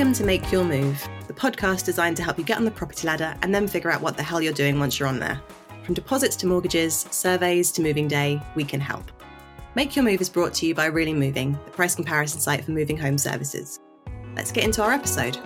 Welcome to Make Your Move, the podcast designed to help you get on the property ladder and then figure out what the hell you're doing once you're on there. From deposits to mortgages, surveys to moving day, we can help. Make Your Move is brought to you by Really Moving, the price comparison site for moving home services. Let's get into our episode.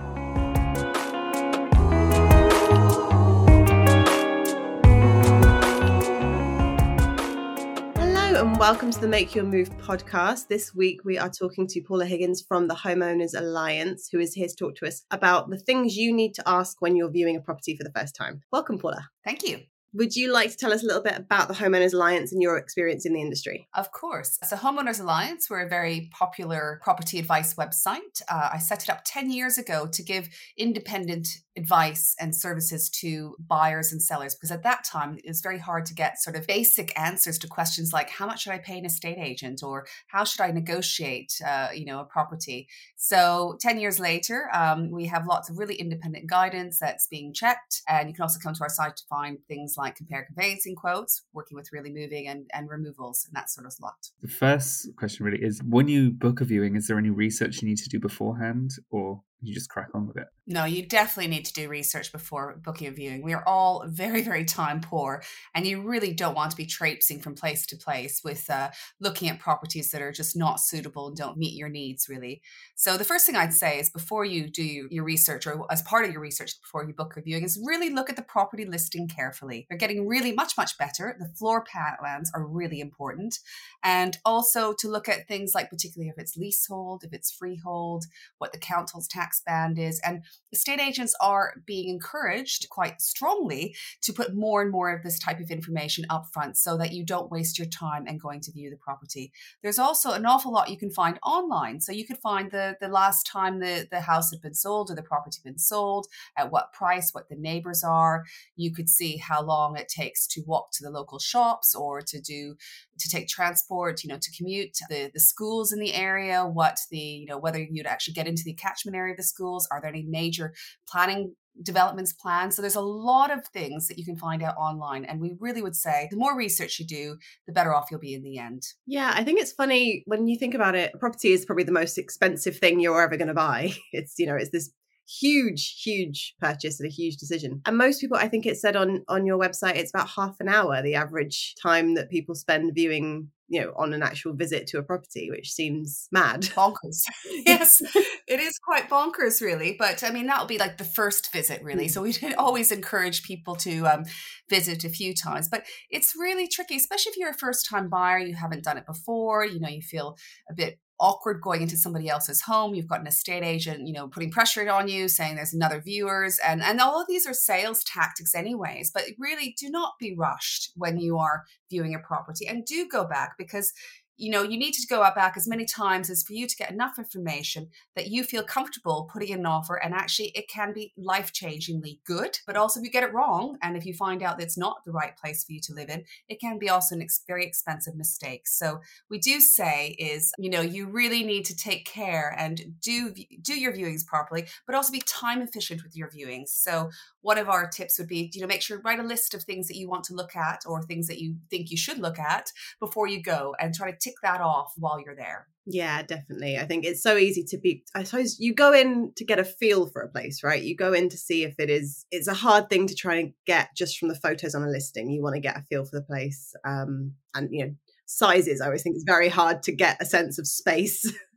And welcome to the Make Your Move podcast. This week we are talking to Paula Higgins from the Homeowners Alliance, who is here to talk to us about the things you need to ask when you're viewing a property for the first time. Welcome, Paula. Thank you. Would you like to tell us a little bit about the Homeowners Alliance and your experience in the industry? Of course. So, Homeowners Alliance, we're a very popular property advice website. Uh, I set it up 10 years ago to give independent advice and services to buyers and sellers because at that time it was very hard to get sort of basic answers to questions like how much should I pay an estate agent or how should I negotiate, uh, you know, a property. So 10 years later, um, we have lots of really independent guidance that's being checked. And you can also come to our site to find things like compare conveyancing quotes, working with really moving and, and removals and that sort of lot. The first question really is when you book a viewing, is there any research you need to do beforehand or you just crack on with it. No, you definitely need to do research before booking a viewing. We are all very, very time poor, and you really don't want to be traipsing from place to place with uh, looking at properties that are just not suitable and don't meet your needs, really. So, the first thing I'd say is before you do your research, or as part of your research before you book a viewing, is really look at the property listing carefully. They're getting really much, much better. The floor plans are really important, and also to look at things like, particularly if it's leasehold, if it's freehold, what the council's tax band is. And state agents are being encouraged quite strongly to put more and more of this type of information up front so that you don't waste your time and going to view the property. There's also an awful lot you can find online. So you could find the, the last time the, the house had been sold or the property been sold, at what price, what the neighbors are. You could see how long it takes to walk to the local shops or to do to take transport, you know, to commute, the the schools in the area, what the, you know, whether you'd actually get into the catchment area the schools, are there any major planning developments planned. So there's a lot of things that you can find out online. And we really would say the more research you do, the better off you'll be in the end. Yeah, I think it's funny when you think about it, property is probably the most expensive thing you're ever going to buy. It's, you know, it's this huge huge purchase and a huge decision and most people i think it said on on your website it's about half an hour the average time that people spend viewing you know on an actual visit to a property which seems mad. Bonkers. Yes it is quite bonkers really but i mean that'll be like the first visit really so we did always encourage people to um, visit a few times but it's really tricky especially if you're a first time buyer you haven't done it before you know you feel a bit awkward going into somebody else's home. You've got an estate agent, you know, putting pressure on you, saying there's another viewers, and and all of these are sales tactics, anyways. But really, do not be rushed when you are viewing a property, and do go back because you know, you need to go out back as many times as for you to get enough information that you feel comfortable putting in an offer. And actually, it can be life changingly good. But also, if you get it wrong and if you find out that it's not the right place for you to live in, it can be also an ex- very expensive mistake. So, we do say is, you know, you really need to take care and do do your viewings properly, but also be time efficient with your viewings. So, one of our tips would be, you know, make sure write a list of things that you want to look at or things that you think you should look at before you go and try to tick that off while you're there. Yeah, definitely. I think it's so easy to be I suppose you go in to get a feel for a place, right? You go in to see if it is it's a hard thing to try and get just from the photos on a listing. You want to get a feel for the place. Um and you know, sizes I always think it's very hard to get a sense of space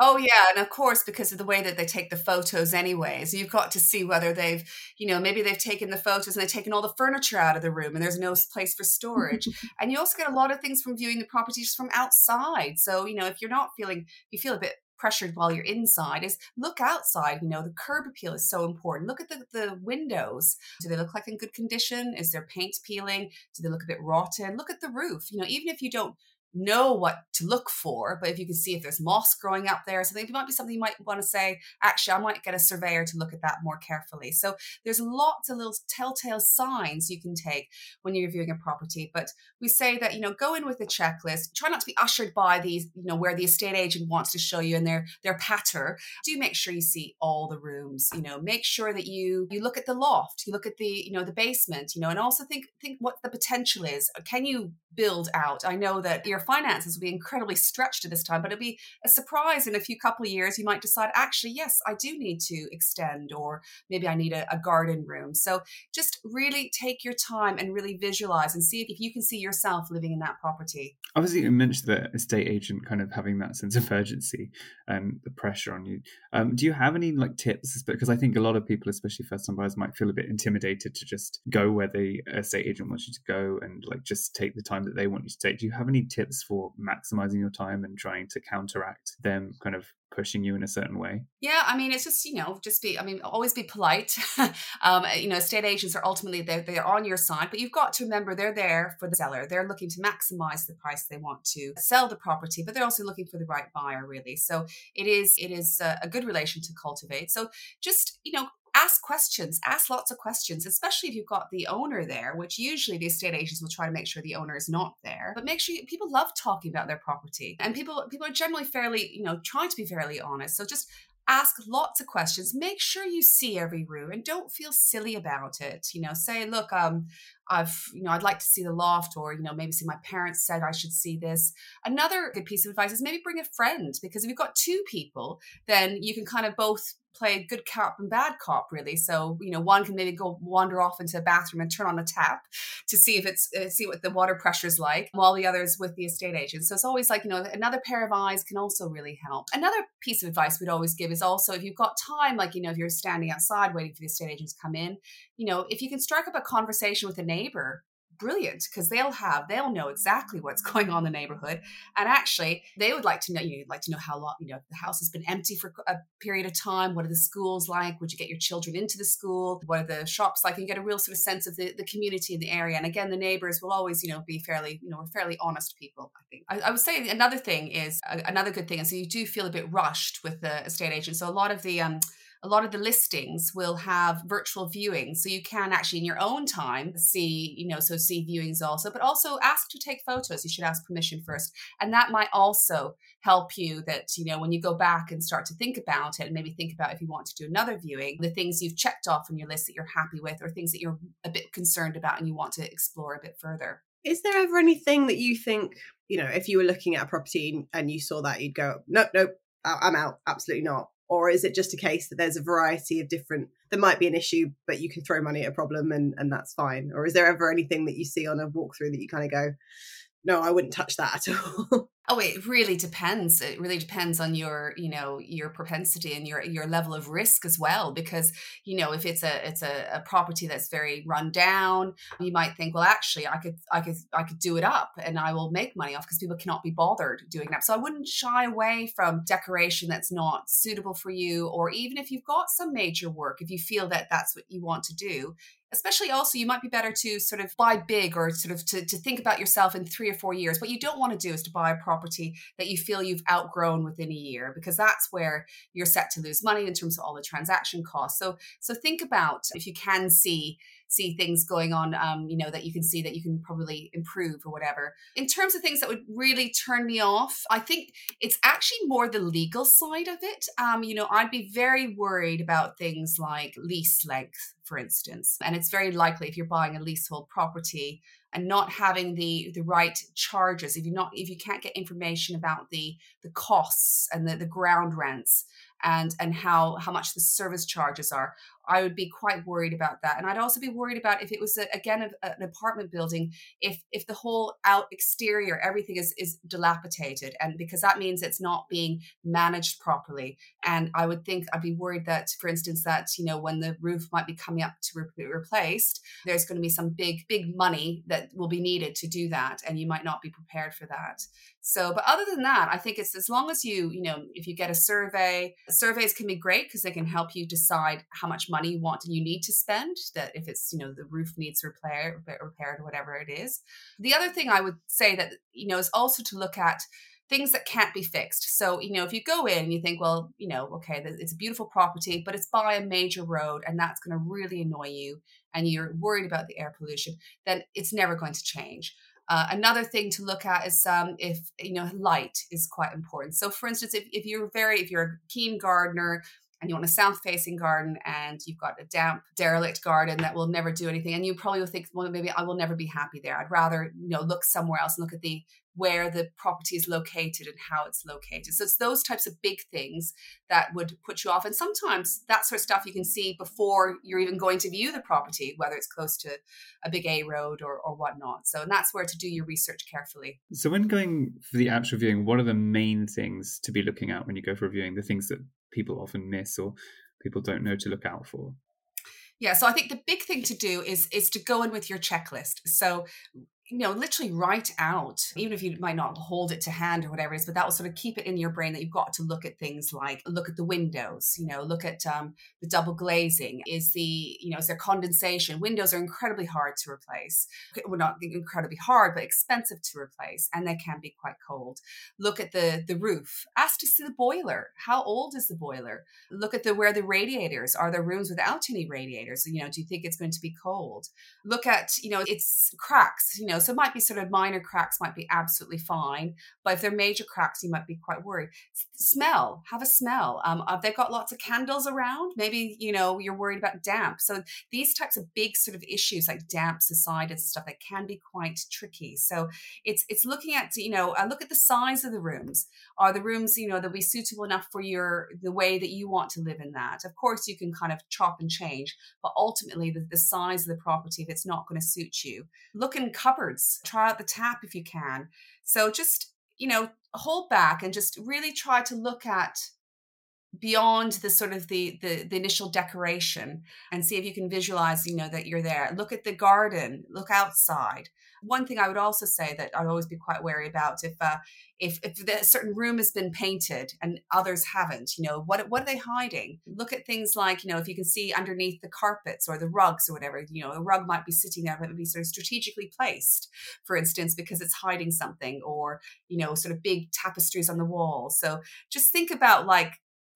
oh yeah, and of course because of the way that they take the photos anyways, you've got to see whether they've, you know, maybe they've taken the photos and they've taken all the furniture out of the room and there's no place for storage. and you also get a lot of things from viewing the property just from outside. So, you know, if you're not feeling you feel a bit pressured while you're inside is look outside you know the curb appeal is so important. Look at the, the windows. Do they look like in good condition? Is there paint peeling? Do they look a bit rotten? Look at the roof. You know even if you don't know what to look for, but if you can see if there's moss growing up there, so it might be something you might want to say, actually, I might get a surveyor to look at that more carefully. So there's lots of little telltale signs you can take when you're viewing a property. But we say that, you know, go in with a checklist, try not to be ushered by these, you know, where the estate agent wants to show you and their their patter. Do make sure you see all the rooms, you know, make sure that you you look at the loft, you look at the, you know, the basement, you know, and also think think what the potential is. Can you build out. I know that your finances will be incredibly stretched at this time, but it'll be a surprise in a few couple of years. You might decide, actually, yes, I do need to extend, or maybe I need a, a garden room. So just really take your time and really visualize and see if, if you can see yourself living in that property. Obviously, you mentioned the estate agent kind of having that sense of urgency and the pressure on you. Um, do you have any like tips? Because I think a lot of people, especially first time buyers, might feel a bit intimidated to just go where the estate agent wants you to go and like just take the time that they want you to take. Do you have any tips for maximizing your time and trying to counteract them kind of pushing you in a certain way? Yeah, I mean, it's just you know, just be. I mean, always be polite. um, you know, estate agents are ultimately they're they're on your side, but you've got to remember they're there for the seller. They're looking to maximize the price they want to sell the property, but they're also looking for the right buyer, really. So it is it is a, a good relation to cultivate. So just you know, ask questions, ask lots of questions, especially if you've got the owner there, which usually the estate agents will try to make sure the owner is not there. But make sure you, people love talking about their property, and people people are generally fairly, you know, trying to be fairly honest. So just ask lots of questions make sure you see every room and don't feel silly about it you know say look um i've you know i'd like to see the loft or you know maybe see my parents said i should see this another good piece of advice is maybe bring a friend because if you've got two people then you can kind of both play good cop and bad cop really. So you know one can maybe go wander off into a bathroom and turn on a tap to see if it's uh, see what the water pressure is like while the other is with the estate agent. So it's always like you know another pair of eyes can also really help. Another piece of advice we'd always give is also if you've got time like you know if you're standing outside waiting for the estate agent to come in you know if you can strike up a conversation with a neighbor brilliant because they'll have they'll know exactly what's going on in the neighborhood. And actually they would like to know you'd like to know how long you know the house has been empty for a period of time. What are the schools like? Would you get your children into the school? What are the shops like? And get a real sort of sense of the, the community in the area. And again the neighbors will always you know be fairly you know we're fairly honest people i think. I, I would say another thing is uh, another good thing is so you do feel a bit rushed with the estate agent. So a lot of the um a lot of the listings will have virtual viewing so you can actually in your own time see you know so see viewings also but also ask to take photos. You should ask permission first. And that might also help you that you know when you go back and start to think about it and maybe think about if you want to do another viewing the things you've checked off on your list that you're happy with or things that you're a bit concerned about and you want to explore a bit further. Is there ever anything that you think you know if you were looking at a property and you saw that you'd go nope nope i'm out. Absolutely not or is it just a case that there's a variety of different there might be an issue but you can throw money at a problem and and that's fine? Or is there ever anything that you see on a walkthrough that you kind of go no i wouldn't touch that at all Oh, it really depends. It really depends on your, you know, your propensity and your your level of risk as well. Because you know, if it's a it's a, a property that's very run down, you might think, well, actually, I could I could I could do it up and I will make money off because people cannot be bothered doing it up. So I wouldn't shy away from decoration that's not suitable for you, or even if you've got some major work, if you feel that that's what you want to do, especially also you might be better to sort of buy big or sort of to, to think about yourself in three or four years what you don't want to do is to buy a property that you feel you've outgrown within a year because that's where you're set to lose money in terms of all the transaction costs so so think about if you can see see things going on, um, you know, that you can see that you can probably improve or whatever. In terms of things that would really turn me off, I think it's actually more the legal side of it. Um, you know, I'd be very worried about things like lease length, for instance. And it's very likely if you're buying a leasehold property and not having the the right charges if you're not if you can't get information about the the costs and the, the ground rents and and how how much the service charges are i would be quite worried about that. And i'd also be worried about if it was a, again a, an apartment building if if the whole out exterior everything is is dilapidated. And because that means it's not being managed properly. And i would think i'd be worried that for instance that you know when the roof might be coming up to be replaced there's going to be some big big money that will be needed to do that and you might not be prepared for that. So, but other than that, I think it's as long as you, you know, if you get a survey, surveys can be great because they can help you decide how much money you want and you need to spend. That if it's, you know, the roof needs repair, repaired, whatever it is. The other thing I would say that, you know, is also to look at things that can't be fixed. So, you know, if you go in and you think, well, you know, okay, it's a beautiful property, but it's by a major road and that's going to really annoy you and you're worried about the air pollution, then it's never going to change. Uh, another thing to look at is um, if you know light is quite important. So, for instance, if, if you're very if you're a keen gardener and you want a south facing garden and you've got a damp derelict garden that will never do anything and you probably will think well maybe i will never be happy there i'd rather you know look somewhere else and look at the where the property is located and how it's located. So it's those types of big things that would put you off. And sometimes that sort of stuff you can see before you're even going to view the property, whether it's close to a big A road or, or whatnot. So and that's where to do your research carefully. So when going for the actual viewing, what are the main things to be looking at when you go for a viewing? The things that people often miss or people don't know to look out for? Yeah, so I think the big thing to do is is to go in with your checklist. So you know, literally write out, even if you might not hold it to hand or whatever it is, but that will sort of keep it in your brain that you've got to look at things like look at the windows, you know, look at um, the double glazing. Is the, you know, is there condensation? Windows are incredibly hard to replace. Well, not incredibly hard, but expensive to replace, and they can be quite cold. Look at the the roof. Ask to see the boiler. How old is the boiler? Look at the where the radiators are. There rooms without any radiators? You know, do you think it's going to be cold? Look at, you know, it's cracks. You know, so it might be sort of minor cracks, might be absolutely fine. But if they're major cracks, you might be quite worried. Smell, have a smell. Um, have they got lots of candles around? Maybe, you know, you're worried about damp. So these types of big sort of issues like damp, subsidence and stuff that can be quite tricky. So it's it's looking at, you know, uh, look at the size of the rooms. Are the rooms, you know, they'll be suitable enough for your the way that you want to live in that? Of course, you can kind of chop and change, but ultimately the, the size of the property, if it's not going to suit you, look in cupboards try out the tap if you can. So just, you know, hold back and just really try to look at beyond the sort of the, the the initial decoration and see if you can visualize you know that you're there. Look at the garden. Look outside one thing I would also say that I'd always be quite wary about if uh, if if a certain room has been painted and others haven't, you know, what what are they hiding? Look at things like you know if you can see underneath the carpets or the rugs or whatever, you know, a rug might be sitting there, but it would be sort of strategically placed, for instance, because it's hiding something, or you know, sort of big tapestries on the wall. So just think about like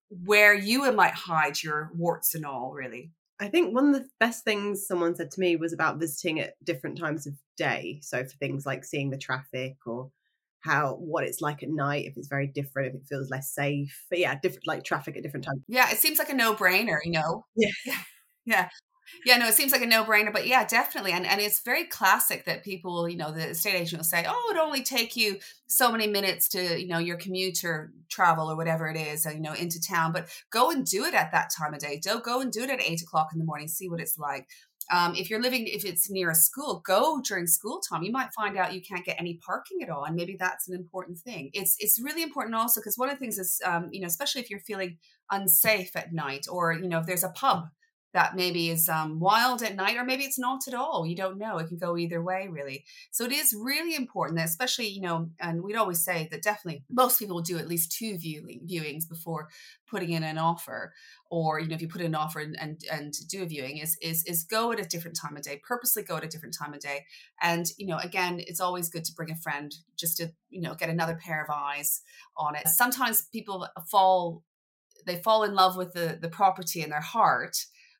where you might hide your warts and all, really. I think one of the best things someone said to me was about visiting at different times of day. So for things like seeing the traffic or how what it's like at night, if it's very different, if it feels less safe. But yeah, different like traffic at different times. Yeah, it seems like a no-brainer, you know. Yeah. yeah yeah, no, it seems like a no-brainer, but yeah, definitely. And and it's very classic that people, you know, the estate agent will say, "Oh, it only take you so many minutes to, you know, your commute or travel or whatever it is, uh, you know, into town." But go and do it at that time of day. Don't go and do it at eight o'clock in the morning. See what it's like. Um, if you're living, if it's near a school, go during school time. You might find out you can't get any parking at all, and maybe that's an important thing. It's it's really important also because one of the things is, um, you know, especially if you're feeling unsafe at night, or you know, if there's a pub that maybe is um, wild at night, or maybe it's not at all. You don't know. It can go either way, really. So it is really important that, especially, you know, and we'd always say that definitely most people do at least two viewing, viewings before putting in an offer, or you know, if you put in an offer and, and and do a viewing, is is is go at a different time of day. Purposely go at a different time of day, and you know, again, it's always good to bring a friend just to you know get another pair of eyes on it. Sometimes people fall they fall in love with the the property in their heart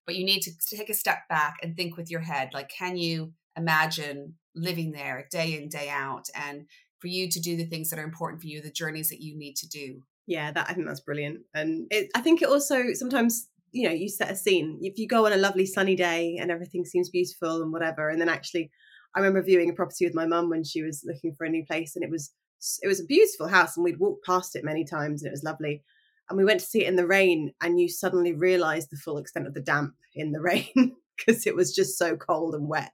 but you need to take a step back and think with your head like can you imagine living there day in day out and for you to do the things that are important for you the journeys that you need to do? Yeah that i think that's brilliant and it, i think it also sometimes you know you set a scene. If you go on a lovely sunny day and everything seems beautiful and whatever and then actually i remember viewing a property with my mum when she was looking for a new place and it was it was a beautiful house and we'd walked past it many times and it was lovely and we went to see it in the rain and you suddenly realize the full extent of the damp in the rain because it was just so cold and wet.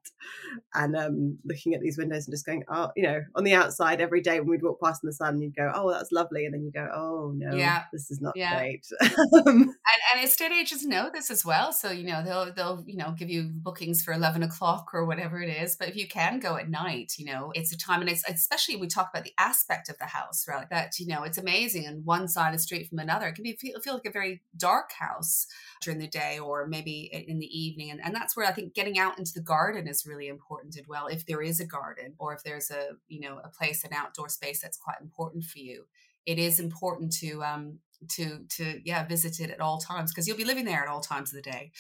And um, looking at these windows and just going, oh, you know, on the outside every day when we'd walk past in the sun, you'd go, oh, that's lovely. And then you go, oh, no, yeah. this is not yeah. great. and, and estate agents know this as well. So, you know, they'll, they'll, you know, give you bookings for 11 o'clock or whatever it is. But if you can go at night, you know, it's a time and it's especially we talk about the aspect of the house, right? That, you know, it's amazing. And one side of the street from another, it can be feel, feel like a very dark house during the day or maybe in the evening. And, and that's where I think getting out into the garden is really important as well. If there is a garden or if there's a, you know, a place, an outdoor space that's quite important for you, it is important to, um, to, to, yeah, visit it at all times because you'll be living there at all times of the day.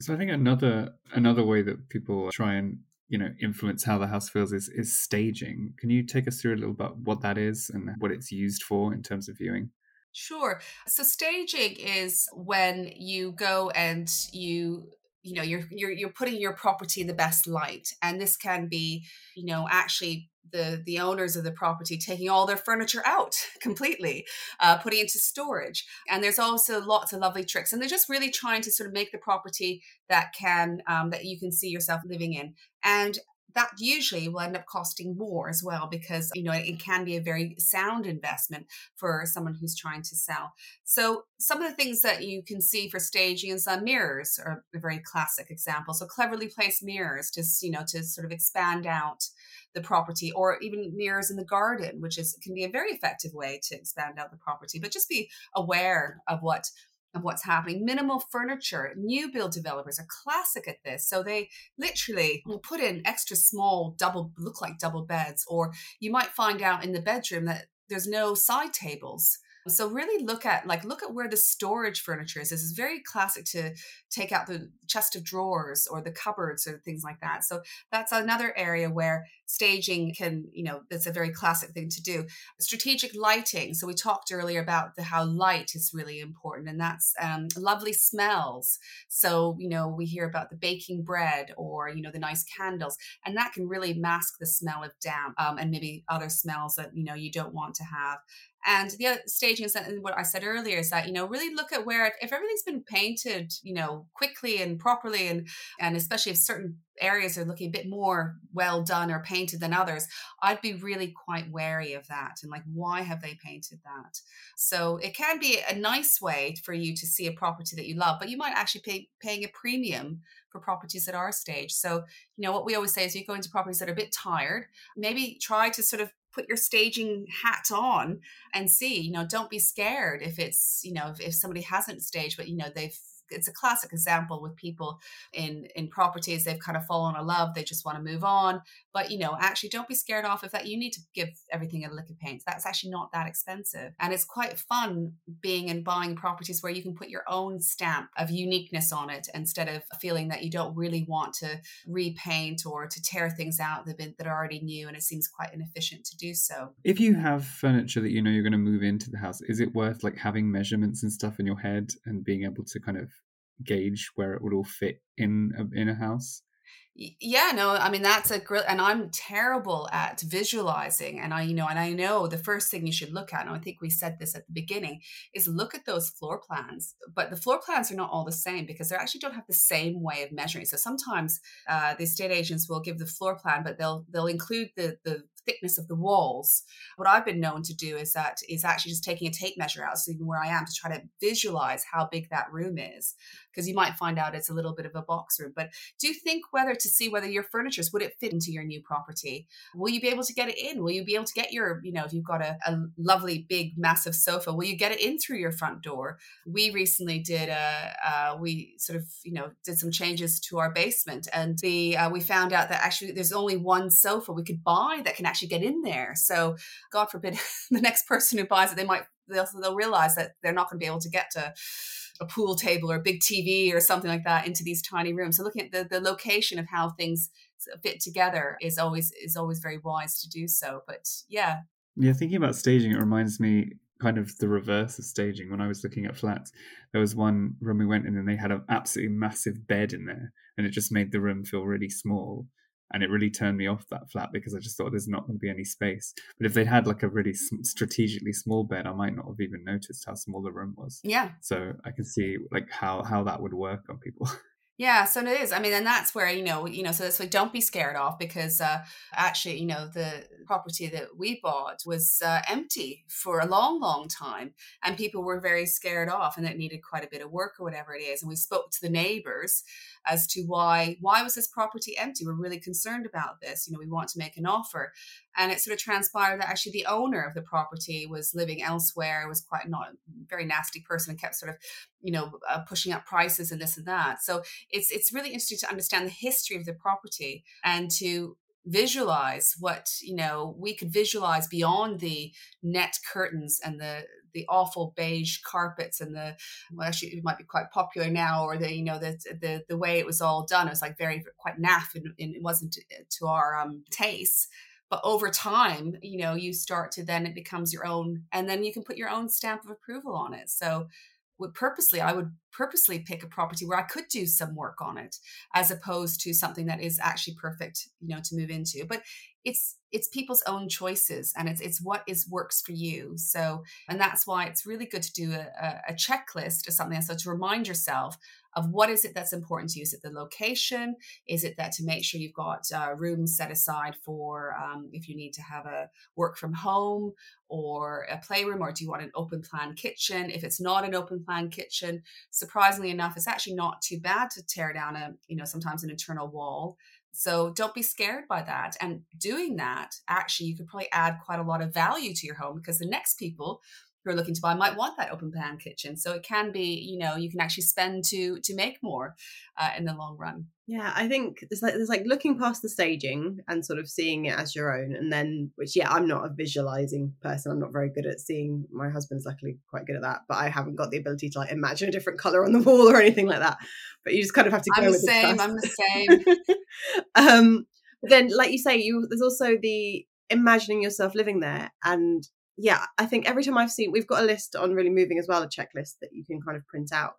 So I think another another way that people try and you know influence how the house feels is is staging. Can you take us through a little bit what that is and what it's used for in terms of viewing? Sure. So staging is when you go and you you know you're you're you're putting your property in the best light and this can be you know actually the the owners of the property taking all their furniture out completely uh, putting into storage. And there's also lots of lovely tricks and they're just really trying to sort of make the property that can um, that you can see yourself living in. And that usually will end up costing more as well because you know it can be a very sound investment for someone who's trying to sell. So some of the things that you can see for staging is uh, mirrors are a very classic example. So cleverly placed mirrors just you know to sort of expand out the property or even mirrors in the garden which is can be a very effective way to expand out the property. But just be aware of what of what's happening. Minimal furniture, new build developers are classic at this. So they literally will put in extra small double, look like double beds, or you might find out in the bedroom that there's no side tables. So really look at like look at where the storage furniture is. This is very classic to take out the chest of drawers or the cupboards or things like that. So that's another area where staging can, you know, that's a very classic thing to do. Strategic lighting. So we talked earlier about the how light is really important, and that's um, lovely smells. So you know we hear about the baking bread or you know the nice candles, and that can really mask the smell of damp um, and maybe other smells that you know you don't want to have. And the other staging is what I said earlier is that, you know, really look at where, if everything's been painted, you know, quickly and properly, and, and especially if certain areas are looking a bit more well done or painted than others, I'd be really quite wary of that. And like, why have they painted that? So it can be a nice way for you to see a property that you love, but you might actually pay paying a premium for properties at our stage. So, you know, what we always say is you go into properties that are a bit tired, maybe try to sort of put your staging hat on and see you know don't be scared if it's you know if, if somebody hasn't staged but you know they've it's a classic example with people in in properties they've kind of fallen in love they just want to move on but you know actually don't be scared off of that you need to give everything a lick of paint that's actually not that expensive and it's quite fun being and buying properties where you can put your own stamp of uniqueness on it instead of feeling that you don't really want to repaint or to tear things out that, that are already new and it seems quite inefficient to do so. If you have furniture that you know you're going to move into the house is it worth like having measurements and stuff in your head and being able to kind of gauge where it would all fit in a, in a house. Yeah no i mean that's a great and i'm terrible at visualizing and i you know and i know the first thing you should look at and i think we said this at the beginning is look at those floor plans but the floor plans are not all the same because they actually don't have the same way of measuring. So sometimes uh, the estate agents will give the floor plan but they'll they'll include the the thickness of the walls. What I've been known to do is that is actually just taking a tape measure out, even where I am, to try to visualize how big that room is, because you might find out it's a little bit of a box room. But do think whether to see whether your furniture would it fit into your new property? Will you be able to get it in? Will you be able to get your, you know, if you've got a, a lovely big massive sofa, will you get it in through your front door? We recently did a, uh, we sort of, you know, did some changes to our basement, and the uh, we found out that actually there's only one sofa we could buy that can actually get in there. So, God forbid, the next person who buys it, they might they'll, they'll realize that they're not going to be able to get to a pool table or a big TV or something like that into these tiny rooms. So, looking at the the location of how things fit together is always is always very wise to do so. But yeah, yeah, thinking about staging, it reminds me kind of the reverse of staging. When I was looking at flats, there was one room we went in and they had an absolutely massive bed in there, and it just made the room feel really small and it really turned me off that flat because I just thought there's not going to be any space. But if they'd had like a really strategically small bed, I might not have even noticed how small the room was. Yeah. So I can see like how how that would work on people. Yeah, so it is. I mean, and that's where you know, you know, so that's why don't be scared off because uh, actually, you know, the property that we bought was uh, empty for a long, long time, and people were very scared off, and it needed quite a bit of work or whatever it is. And we spoke to the neighbors as to why why was this property empty. We're really concerned about this. You know, we want to make an offer, and it sort of transpired that actually the owner of the property was living elsewhere. Was quite not a very nasty person and kept sort of, you know, uh, pushing up prices and this and that. So it's it's really interesting to understand the history of the property and to visualize what you know we could visualize beyond the net curtains and the the awful beige carpets and the well actually it might be quite popular now or the you know the the, the way it was all done it was like very quite naff and, and it wasn't to, to our um taste but over time you know you start to then it becomes your own and then you can put your own stamp of approval on it so would purposely i would purposely pick a property where i could do some work on it as opposed to something that is actually perfect you know to move into. But it's it's people's own choices and it's it's what is works for you. So and that's why it's really good to do a, a checklist or something so to remind yourself of what is it that's important to you. Is it the location? Is it that to make sure you've got uh, rooms set aside for um, if you need to have a work from home or a playroom, or do you want an open plan kitchen? If it's not an open plan kitchen, surprisingly enough, it's actually not too bad to tear down a you know sometimes an internal wall. So don't be scared by that. And doing that, actually, you could probably add quite a lot of value to your home because the next people who are looking to buy might want that open plan kitchen. So it can be, you know, you can actually spend to to make more uh, in the long run. Yeah, I think there's like there's like looking past the staging and sort of seeing it as your own, and then which yeah, I'm not a visualizing person. I'm not very good at seeing. My husband's luckily quite good at that, but I haven't got the ability to like imagine a different color on the wall or anything like that. But you just kind of have to go I'm with the same. I'm the same. um, then, like you say, you there's also the imagining yourself living there and yeah, I think every time I've seen, we've got a list on really moving as well, a checklist that you can kind of print out.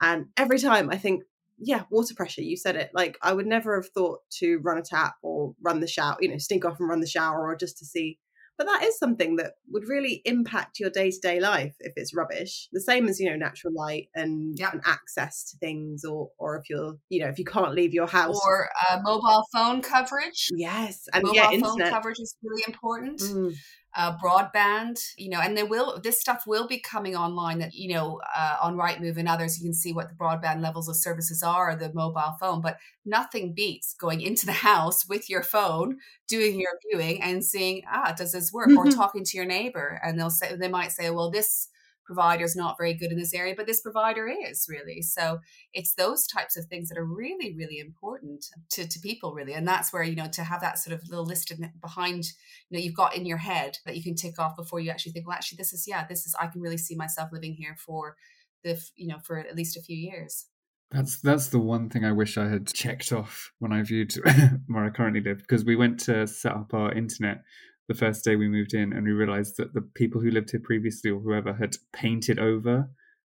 And every time I think, yeah, water pressure, you said it. Like I would never have thought to run a tap or run the shower, you know, stink off and run the shower or just to see. But that is something that would really impact your day to day life if it's rubbish. The same as, you know, natural light and, and, access to things or or if you're, you know, if you can't leave your house. Or uh, mobile phone coverage. Yes. And mobile yeah, phone internet. coverage is really important. Mm uh, broadband, you know, and there will this stuff will be coming online that you know uh, on Rightmove and others. You can see what the broadband levels of services are, the mobile phone, but nothing beats going into the house with your phone, doing your viewing, and seeing ah, does this work? or talking to your neighbor, and they'll say they might say, well, this provider is not very good in this area, but this provider is really. So it's those types of things that are really, really important to, to people, really. And that's where, you know, to have that sort of little list behind, you know, you've got in your head that you can tick off before you actually think, well, actually, this is, yeah, this is, I can really see myself living here for the, you know, for at least a few years. That's that's the one thing I wish I had checked off when I viewed where I currently live because we went to set up our internet the first day we moved in and we realized that the people who lived here previously or whoever had painted over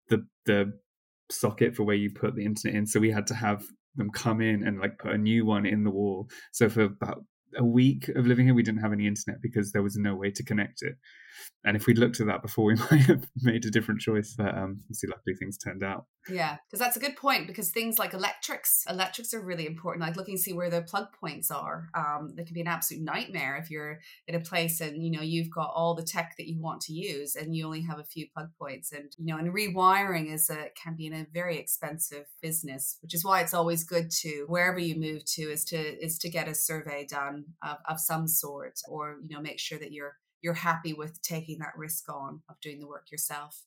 the the socket for where you put the internet in. So we had to have them come in and like put a new one in the wall. So for about a week of living here we didn't have any internet because there was no way to connect it and if we'd looked at that before, we might have made a different choice. But um, see, luckily things turned out. Yeah, because that's a good point. Because things like electrics, electrics are really important. Like looking to see where the plug points are. Um, they can be an absolute nightmare if you're in a place and you know you've got all the tech that you want to use and you only have a few plug points. And you know, and rewiring is a can be in a very expensive business, which is why it's always good to wherever you move to is to is to get a survey done of, of some sort, or you know, make sure that you're you're happy with taking that risk on of doing the work yourself.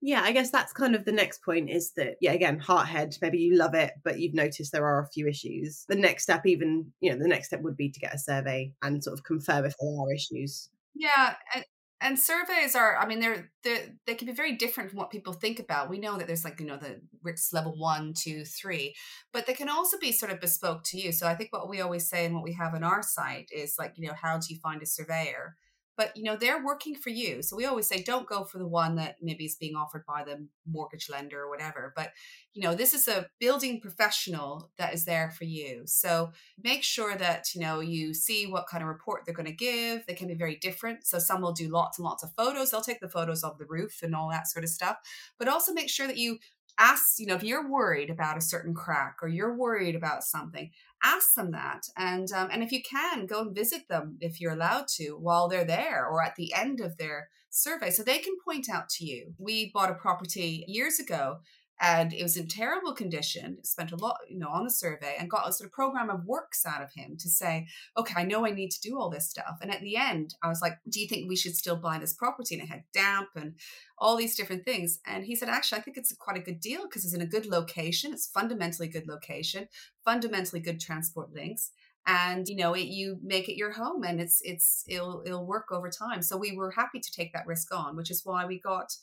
Yeah i guess that's kind of the next point is that yeah again heart head maybe you love it but you've noticed there are a few issues. The next step even you know the next step would be to get a survey and sort of confirm if there are issues. Yeah and, and surveys are i mean they're, they're they can be very different from what people think about. We know that there's like you know the RICS level one two three but they can also be sort of bespoke to you. So i think what we always say and what we have on our site is like you know how do you find a surveyor but you know they're working for you. So we always say don't go for the one that maybe is being offered by the mortgage lender or whatever. But you know this is a building professional that is there for you. So make sure that you know you see what kind of report they're going to give. They can be very different. So some will do lots and lots of photos. They'll take the photos of the roof and all that sort of stuff. But also make sure that you ask you know if you're worried about a certain crack or you're worried about something ask them that. And um, and if you can go and visit them if you're allowed to while they're there or at the end of their survey so they can point out to you. We bought a property years ago and it was in terrible condition spent a lot you know on the survey and got a sort of program of works out of him to say okay i know i need to do all this stuff. And at the end i was like do you think we should still buy this property? And it had damp and all these different things. And he said actually i think it's quite a good deal because it's in a good location. It's fundamentally good location fundamentally good transport links and you know it, you make it your home and it's it's it'll it'll work over time. So we were happy to take that risk on which is why we got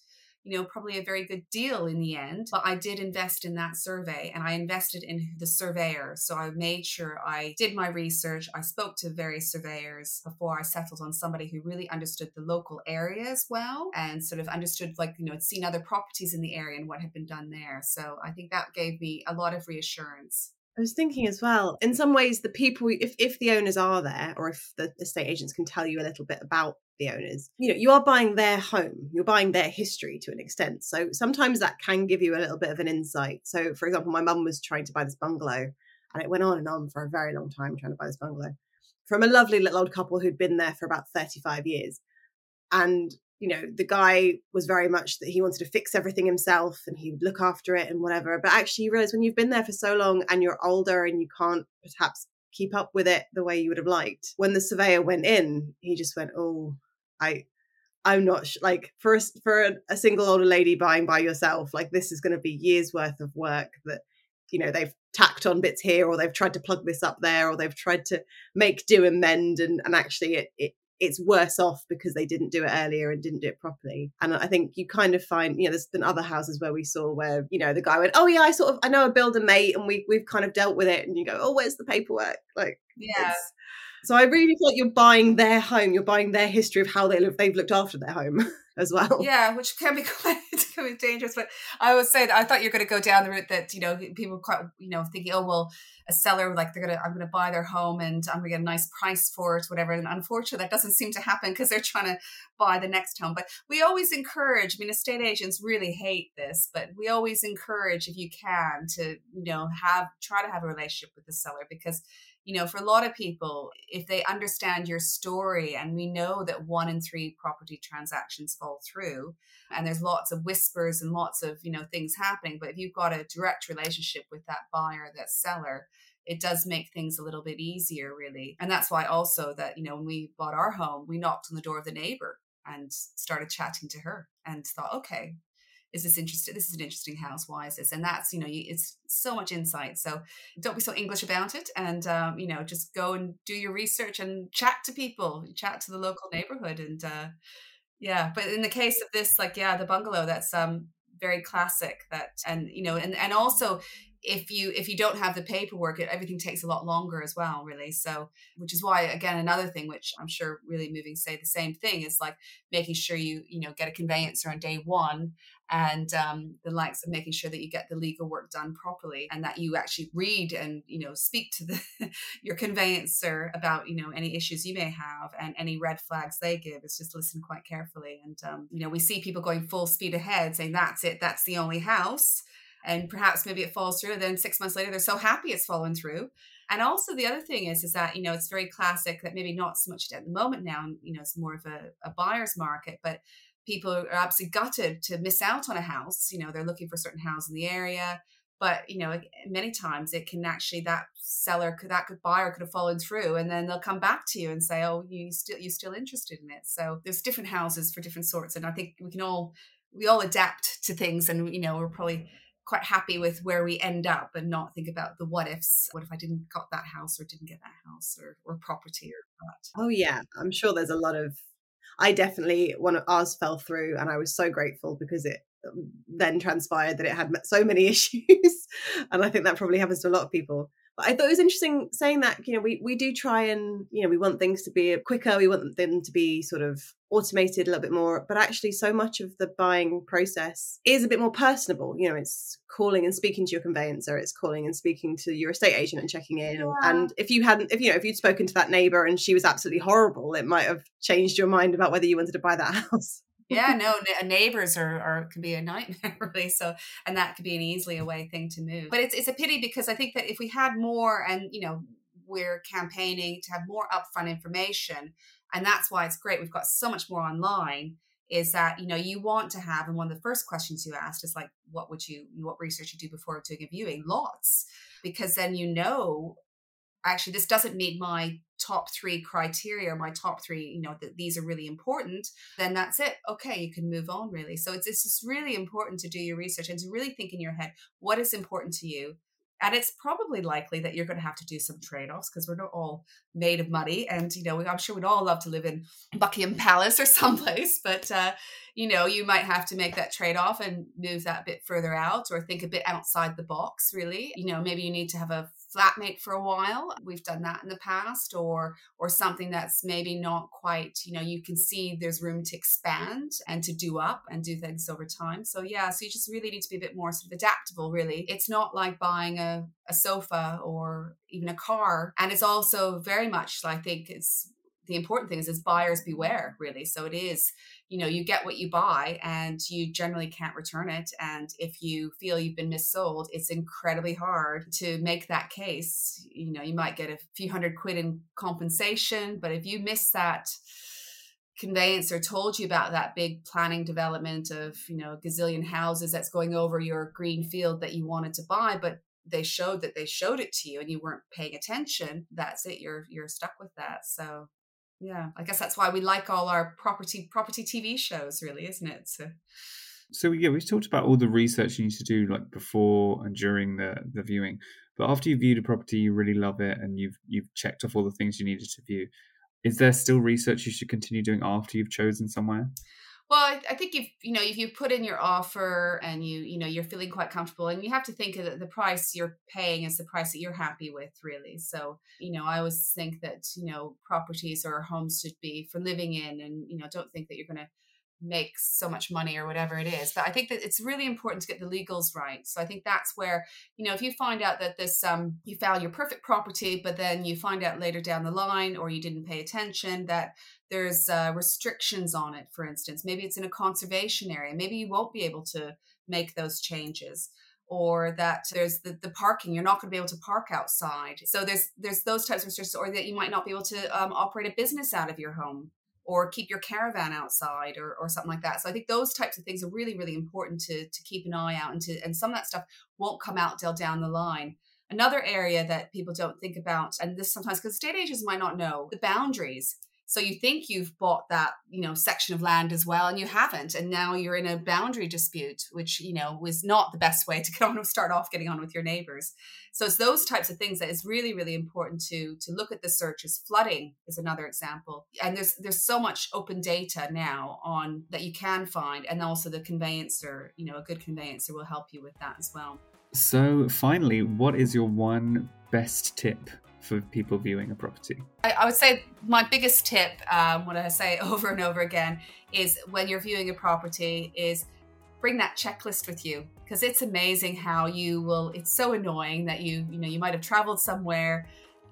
you know, probably a very good deal in the end. But I did invest in that survey and I invested in the surveyor. So I made sure I did my research. I spoke to various surveyors before I settled on somebody who really understood the local area as well and sort of understood, like, you know, had seen other properties in the area and what had been done there. So I think that gave me a lot of reassurance. I was thinking as well, in some ways, the people, if, if the owners are there, or if the estate agents can tell you a little bit about the owners, you know, you are buying their home, you're buying their history to an extent. So sometimes that can give you a little bit of an insight. So, for example, my mum was trying to buy this bungalow, and it went on and on for a very long time trying to buy this bungalow from a lovely little old couple who'd been there for about 35 years. And you know, the guy was very much that he wanted to fix everything himself and he would look after it and whatever. But actually, you realize when you've been there for so long and you're older and you can't perhaps keep up with it the way you would have liked. When the surveyor went in, he just went, "Oh, I, I'm not sh-. like for a, for a, a single older lady buying by yourself. Like this is going to be years worth of work that." You know, they've tacked on bits here, or they've tried to plug this up there, or they've tried to make do and mend, and, and actually it, it it's worse off because they didn't do it earlier and didn't do it properly. And I think you kind of find, you know, there's been other houses where we saw where, you know, the guy went, Oh yeah, I sort of I know a builder mate and we we've kind of dealt with it and you go, Oh, where's the paperwork? Like Yeah. So I really feel like you're buying their home, you're buying their history of how they live, they've looked after their home as well. Yeah, which can be quite be dangerous. But I would say that I thought you're going to go down the route that you know people quite you know thinking, oh well, a seller like they're gonna I'm gonna buy their home and I'm gonna get a nice price for it, whatever. And unfortunately, that doesn't seem to happen because they're trying to buy the next home. But we always encourage. I mean, estate agents really hate this, but we always encourage if you can to you know have try to have a relationship with the seller because you know, for a lot of people, if they understand your story, and we know that one in three property transactions fall through, and there's lots of whispers and lots of, you know, things happening. But if you've got a direct relationship with that buyer, that seller, it does make things a little bit easier, really. And that's why also that, you know, when we bought our home, we knocked on the door of the neighbor and started chatting to her and thought, okay, is this interesting? This is an interesting house. Why is this? And that's, you know, it's so much insight. So don't be so English about it. And, um, you know, just go and do your research and chat to people, chat to the local neighborhood. And, uh, yeah, but in the case of this, like, yeah, the bungalow, that's, um, very classic that, and, you know, and, and also if you if you don't have the paperwork it, everything takes a lot longer as well really. So which is why again another thing which i'm sure really moving say the same thing is like making sure you you know get a conveyancer on day one and um, the likes of making sure that you get the legal work done properly and that you actually read and you know speak to the your conveyancer about you know any issues you may have and any red flags they give is just listen quite carefully. And um, you know we see people going full speed ahead saying that's it that's the only house and perhaps maybe it falls through and then six months later they're so happy it's fallen through. And also the other thing is is that you know it's very classic that maybe not so much at the moment now you know it's more of a, a buyer's market but people are absolutely gutted to miss out on a house. You know they're looking for a certain house in the area but you know many times it can actually that seller could that could buyer could have fallen through and then they'll come back to you and say oh you still you're still interested in it. So there's different houses for different sorts and i think we can all we all adapt to things and you know we're probably quite happy with where we end up and not think about the what ifs. What if I didn't got that house or didn't get that house or, or property or that? Oh yeah, I'm sure there's a lot of. I definitely one of ours fell through, and I was so grateful because it um, then transpired that it had so many issues, and I think that probably happens to a lot of people. But I thought it was interesting saying that, you know, we, we do try and, you know, we want things to be quicker, we want them to be sort of automated a little bit more. But actually, so much of the buying process is a bit more personable. You know, it's calling and speaking to your conveyancer, it's calling and speaking to your estate agent and checking in. Yeah. And if you hadn't, if, you know, if you'd spoken to that neighbor and she was absolutely horrible, it might have changed your mind about whether you wanted to buy that house yeah no uh, neighbors are, are can be a nightmare really so and that could be an easily away thing to move. But it's, it's a pity because i think that if we had more and you know we're campaigning to have more upfront information and that's why it's great we've got so much more online is that you know you want to have and one of the first questions you asked is like what would you what research you do before doing a viewing? Lots because then you know actually this doesn't meet my top three criteria my top three you know that these are really important then that's it. Okay you can move on really. So it's, it's just really important to do your research and to really think in your head what is important to you? And it's probably likely that you're going to have to do some trade-offs because we're not all made of money and you know i'm sure we'd all love to live in buckingham palace or someplace but uh, you know, you might have to make that trade off and move that bit further out or think a bit outside the box, really. You know, maybe you need to have a flatmate for a while. We've done that in the past or or something that's maybe not quite, you know, you can see there's room to expand and to do up and do things over time. So yeah, so you just really need to be a bit more sort of adaptable, really. It's not like buying a, a sofa or even a car. And it's also very much, I think it's the important thing is, is buyers beware really so it is you know you get what you buy and you generally can't return it and if you feel you've been missold it's incredibly hard to make that case. You know you might get a few hundred quid in compensation but if you miss that conveyancer told you about that big planning development of you know a gazillion houses that's going over your green field that you wanted to buy but they showed that they showed it to you and you weren't paying attention that's it you're you're stuck with that. So yeah. I guess that's why we like all our property property tv shows really isn't it? So so yeah we've talked about all the research you need to do like before and during the the viewing but after you've viewed a property you really love it and you've you've checked off all the things you needed to view. Is there still research you should continue doing after you've chosen somewhere well, I, I, think if you know if you put in your offer and you you know you're feeling quite comfortable, and you have to think that the price you're paying is the price that you're happy with, really. So you know, I always think that you know properties or homes should be for living in, and you know, don't think that you're going to make so much money or whatever it is. But I think that it's really important to get the legals right. So I think that's where, you know, if you find out that this um you found your perfect property, but then you find out later down the line or you didn't pay attention that there's uh, restrictions on it, for instance, maybe it's in a conservation area, maybe you won't be able to make those changes. Or that there's the, the parking. You're not going to be able to park outside. So there's there's those types of restrictions. Or that you might not be able to um, operate a business out of your home. Or keep your caravan outside or, or something like that. So I think those types of things are really, really important to, to keep an eye out and to, and some of that stuff won't come out till down the line. Another area that people don't think about, and this sometimes because state agents might not know the boundaries so you think you've bought that, you know, section of land as well, and you haven't. And now you're in a boundary dispute, which, you know, was not the best way to get on start off getting on with your neighbors. So it's those types of things that is really, really important to to look at the searches. Flooding is another example. And there's there's so much open data now on that you can find. And also the conveyancer, you know, a good conveyancer will help you with that as well. So finally, what is your one best tip for people viewing a property? I, I would say my biggest tip, um, what I say over and over again, is when you're viewing a property, is bring that checklist with you because it's amazing how you will. It's so annoying that you you know you might have traveled somewhere,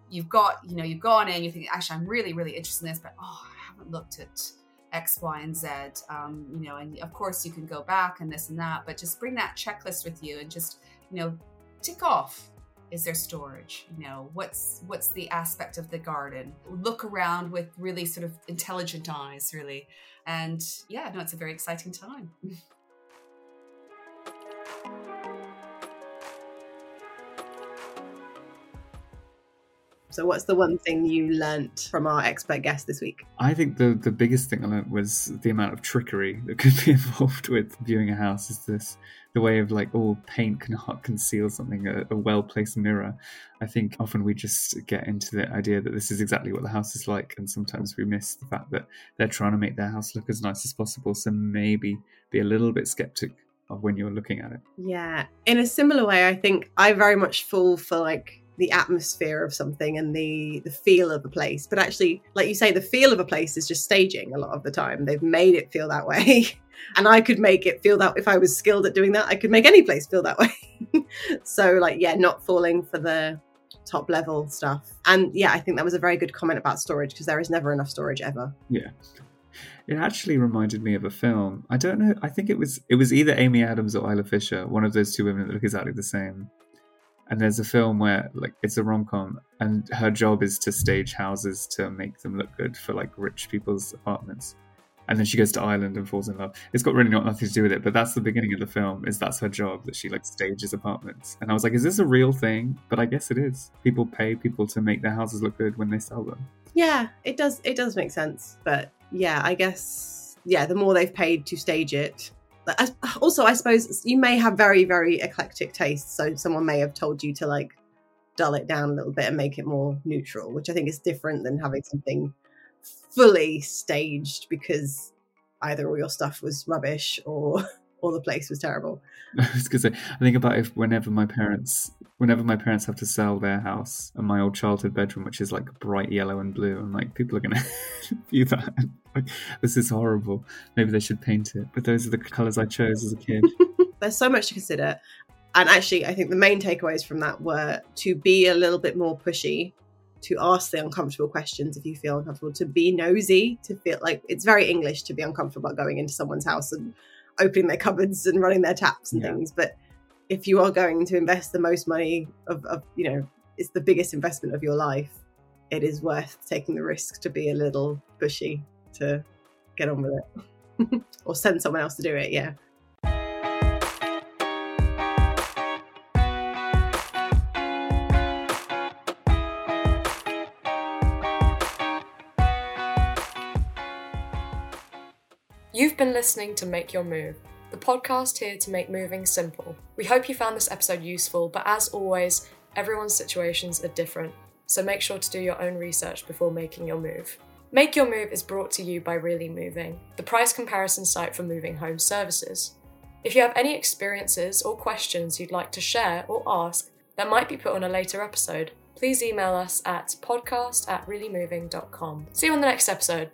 you've got you know you've gone in, you think actually I'm really really interested in this, but oh I haven't looked at X, Y, and Z. Um, you know, and of course you can go back and this and that, but just bring that checklist with you and just you know tick off is there storage you know? What's what's the aspect of the garden? Look around with really sort of intelligent eyes really. And yeah no it's a very exciting time So, what's the one thing you learnt from our expert guest this week? I think the the biggest thing I learnt was the amount of trickery that could be involved with viewing a house. Is this the way of like, oh, paint cannot conceal something, a, a well placed mirror. I think often we just get into the idea that this is exactly what the house is like, and sometimes we miss the fact that they're trying to make their house look as nice as possible. So maybe be a little bit skeptic of when you're looking at it. Yeah. In a similar way, I think I very much fall for like the atmosphere of something and the the feel of a place. But actually like you say the feel of a place is just staging a lot of the time. They've made it feel that way. And i could make it feel that if i was skilled at doing that i could make any place feel that way. So like yeah not falling for the top level stuff. And yeah i think that was a very good comment about storage because there is never enough storage ever. Yeah. It actually reminded me of a film. I don't know. I think it was it was either Amy Adams or Isla Fisher, one of those two women that look exactly the same and there's a film where like it's a rom-com and her job is to stage houses to make them look good for like rich people's apartments and then she goes to Ireland and falls in love. It's got really not nothing to do with it, but that's the beginning of the film. Is that's her job that she like stages apartments, and I was like, is this a real thing? But I guess it is. People pay people to make their houses look good when they sell them. Yeah, it does. It does make sense, but yeah, I guess yeah, the more they've paid to stage it, also i suppose you may have very very eclectic tastes so someone may have told you to like dull it down a little bit and make it more neutral which i think is different than having something fully staged because either all your stuff was rubbish or or the place was terrible. I was gonna say, I think about if whenever my parents, whenever my parents have to sell their house and my old childhood bedroom, which is like bright yellow and blue, I'm like, people are gonna view that. This is horrible. Maybe they should paint it. But those are the colors I chose as a kid. There's so much to consider. And actually, I think the main takeaways from that were to be a little bit more pushy, to ask the uncomfortable questions if you feel uncomfortable, to be nosy, to feel like it's very English to be uncomfortable about going into someone's house and opening their cupboards and running their taps and Yeah. things. But if you are going to invest the most money of, of, you know, it's the biggest investment of your life, it is worth taking the risk to be a little pushy to get on with it or send someone else to do it. Yeah. You've been listening to Make Your Move, the podcast here to make moving simple. We hope you found this episode useful, but as always, everyone's situations are different, so make sure to do your own research before making your move. Make Your Move is brought to you by Really Moving, the price comparison site for moving home services. If you have any experiences or questions you'd like to share or ask that might be put on a later episode, please email us at podcast at reallymoving.com. See you on the next episode.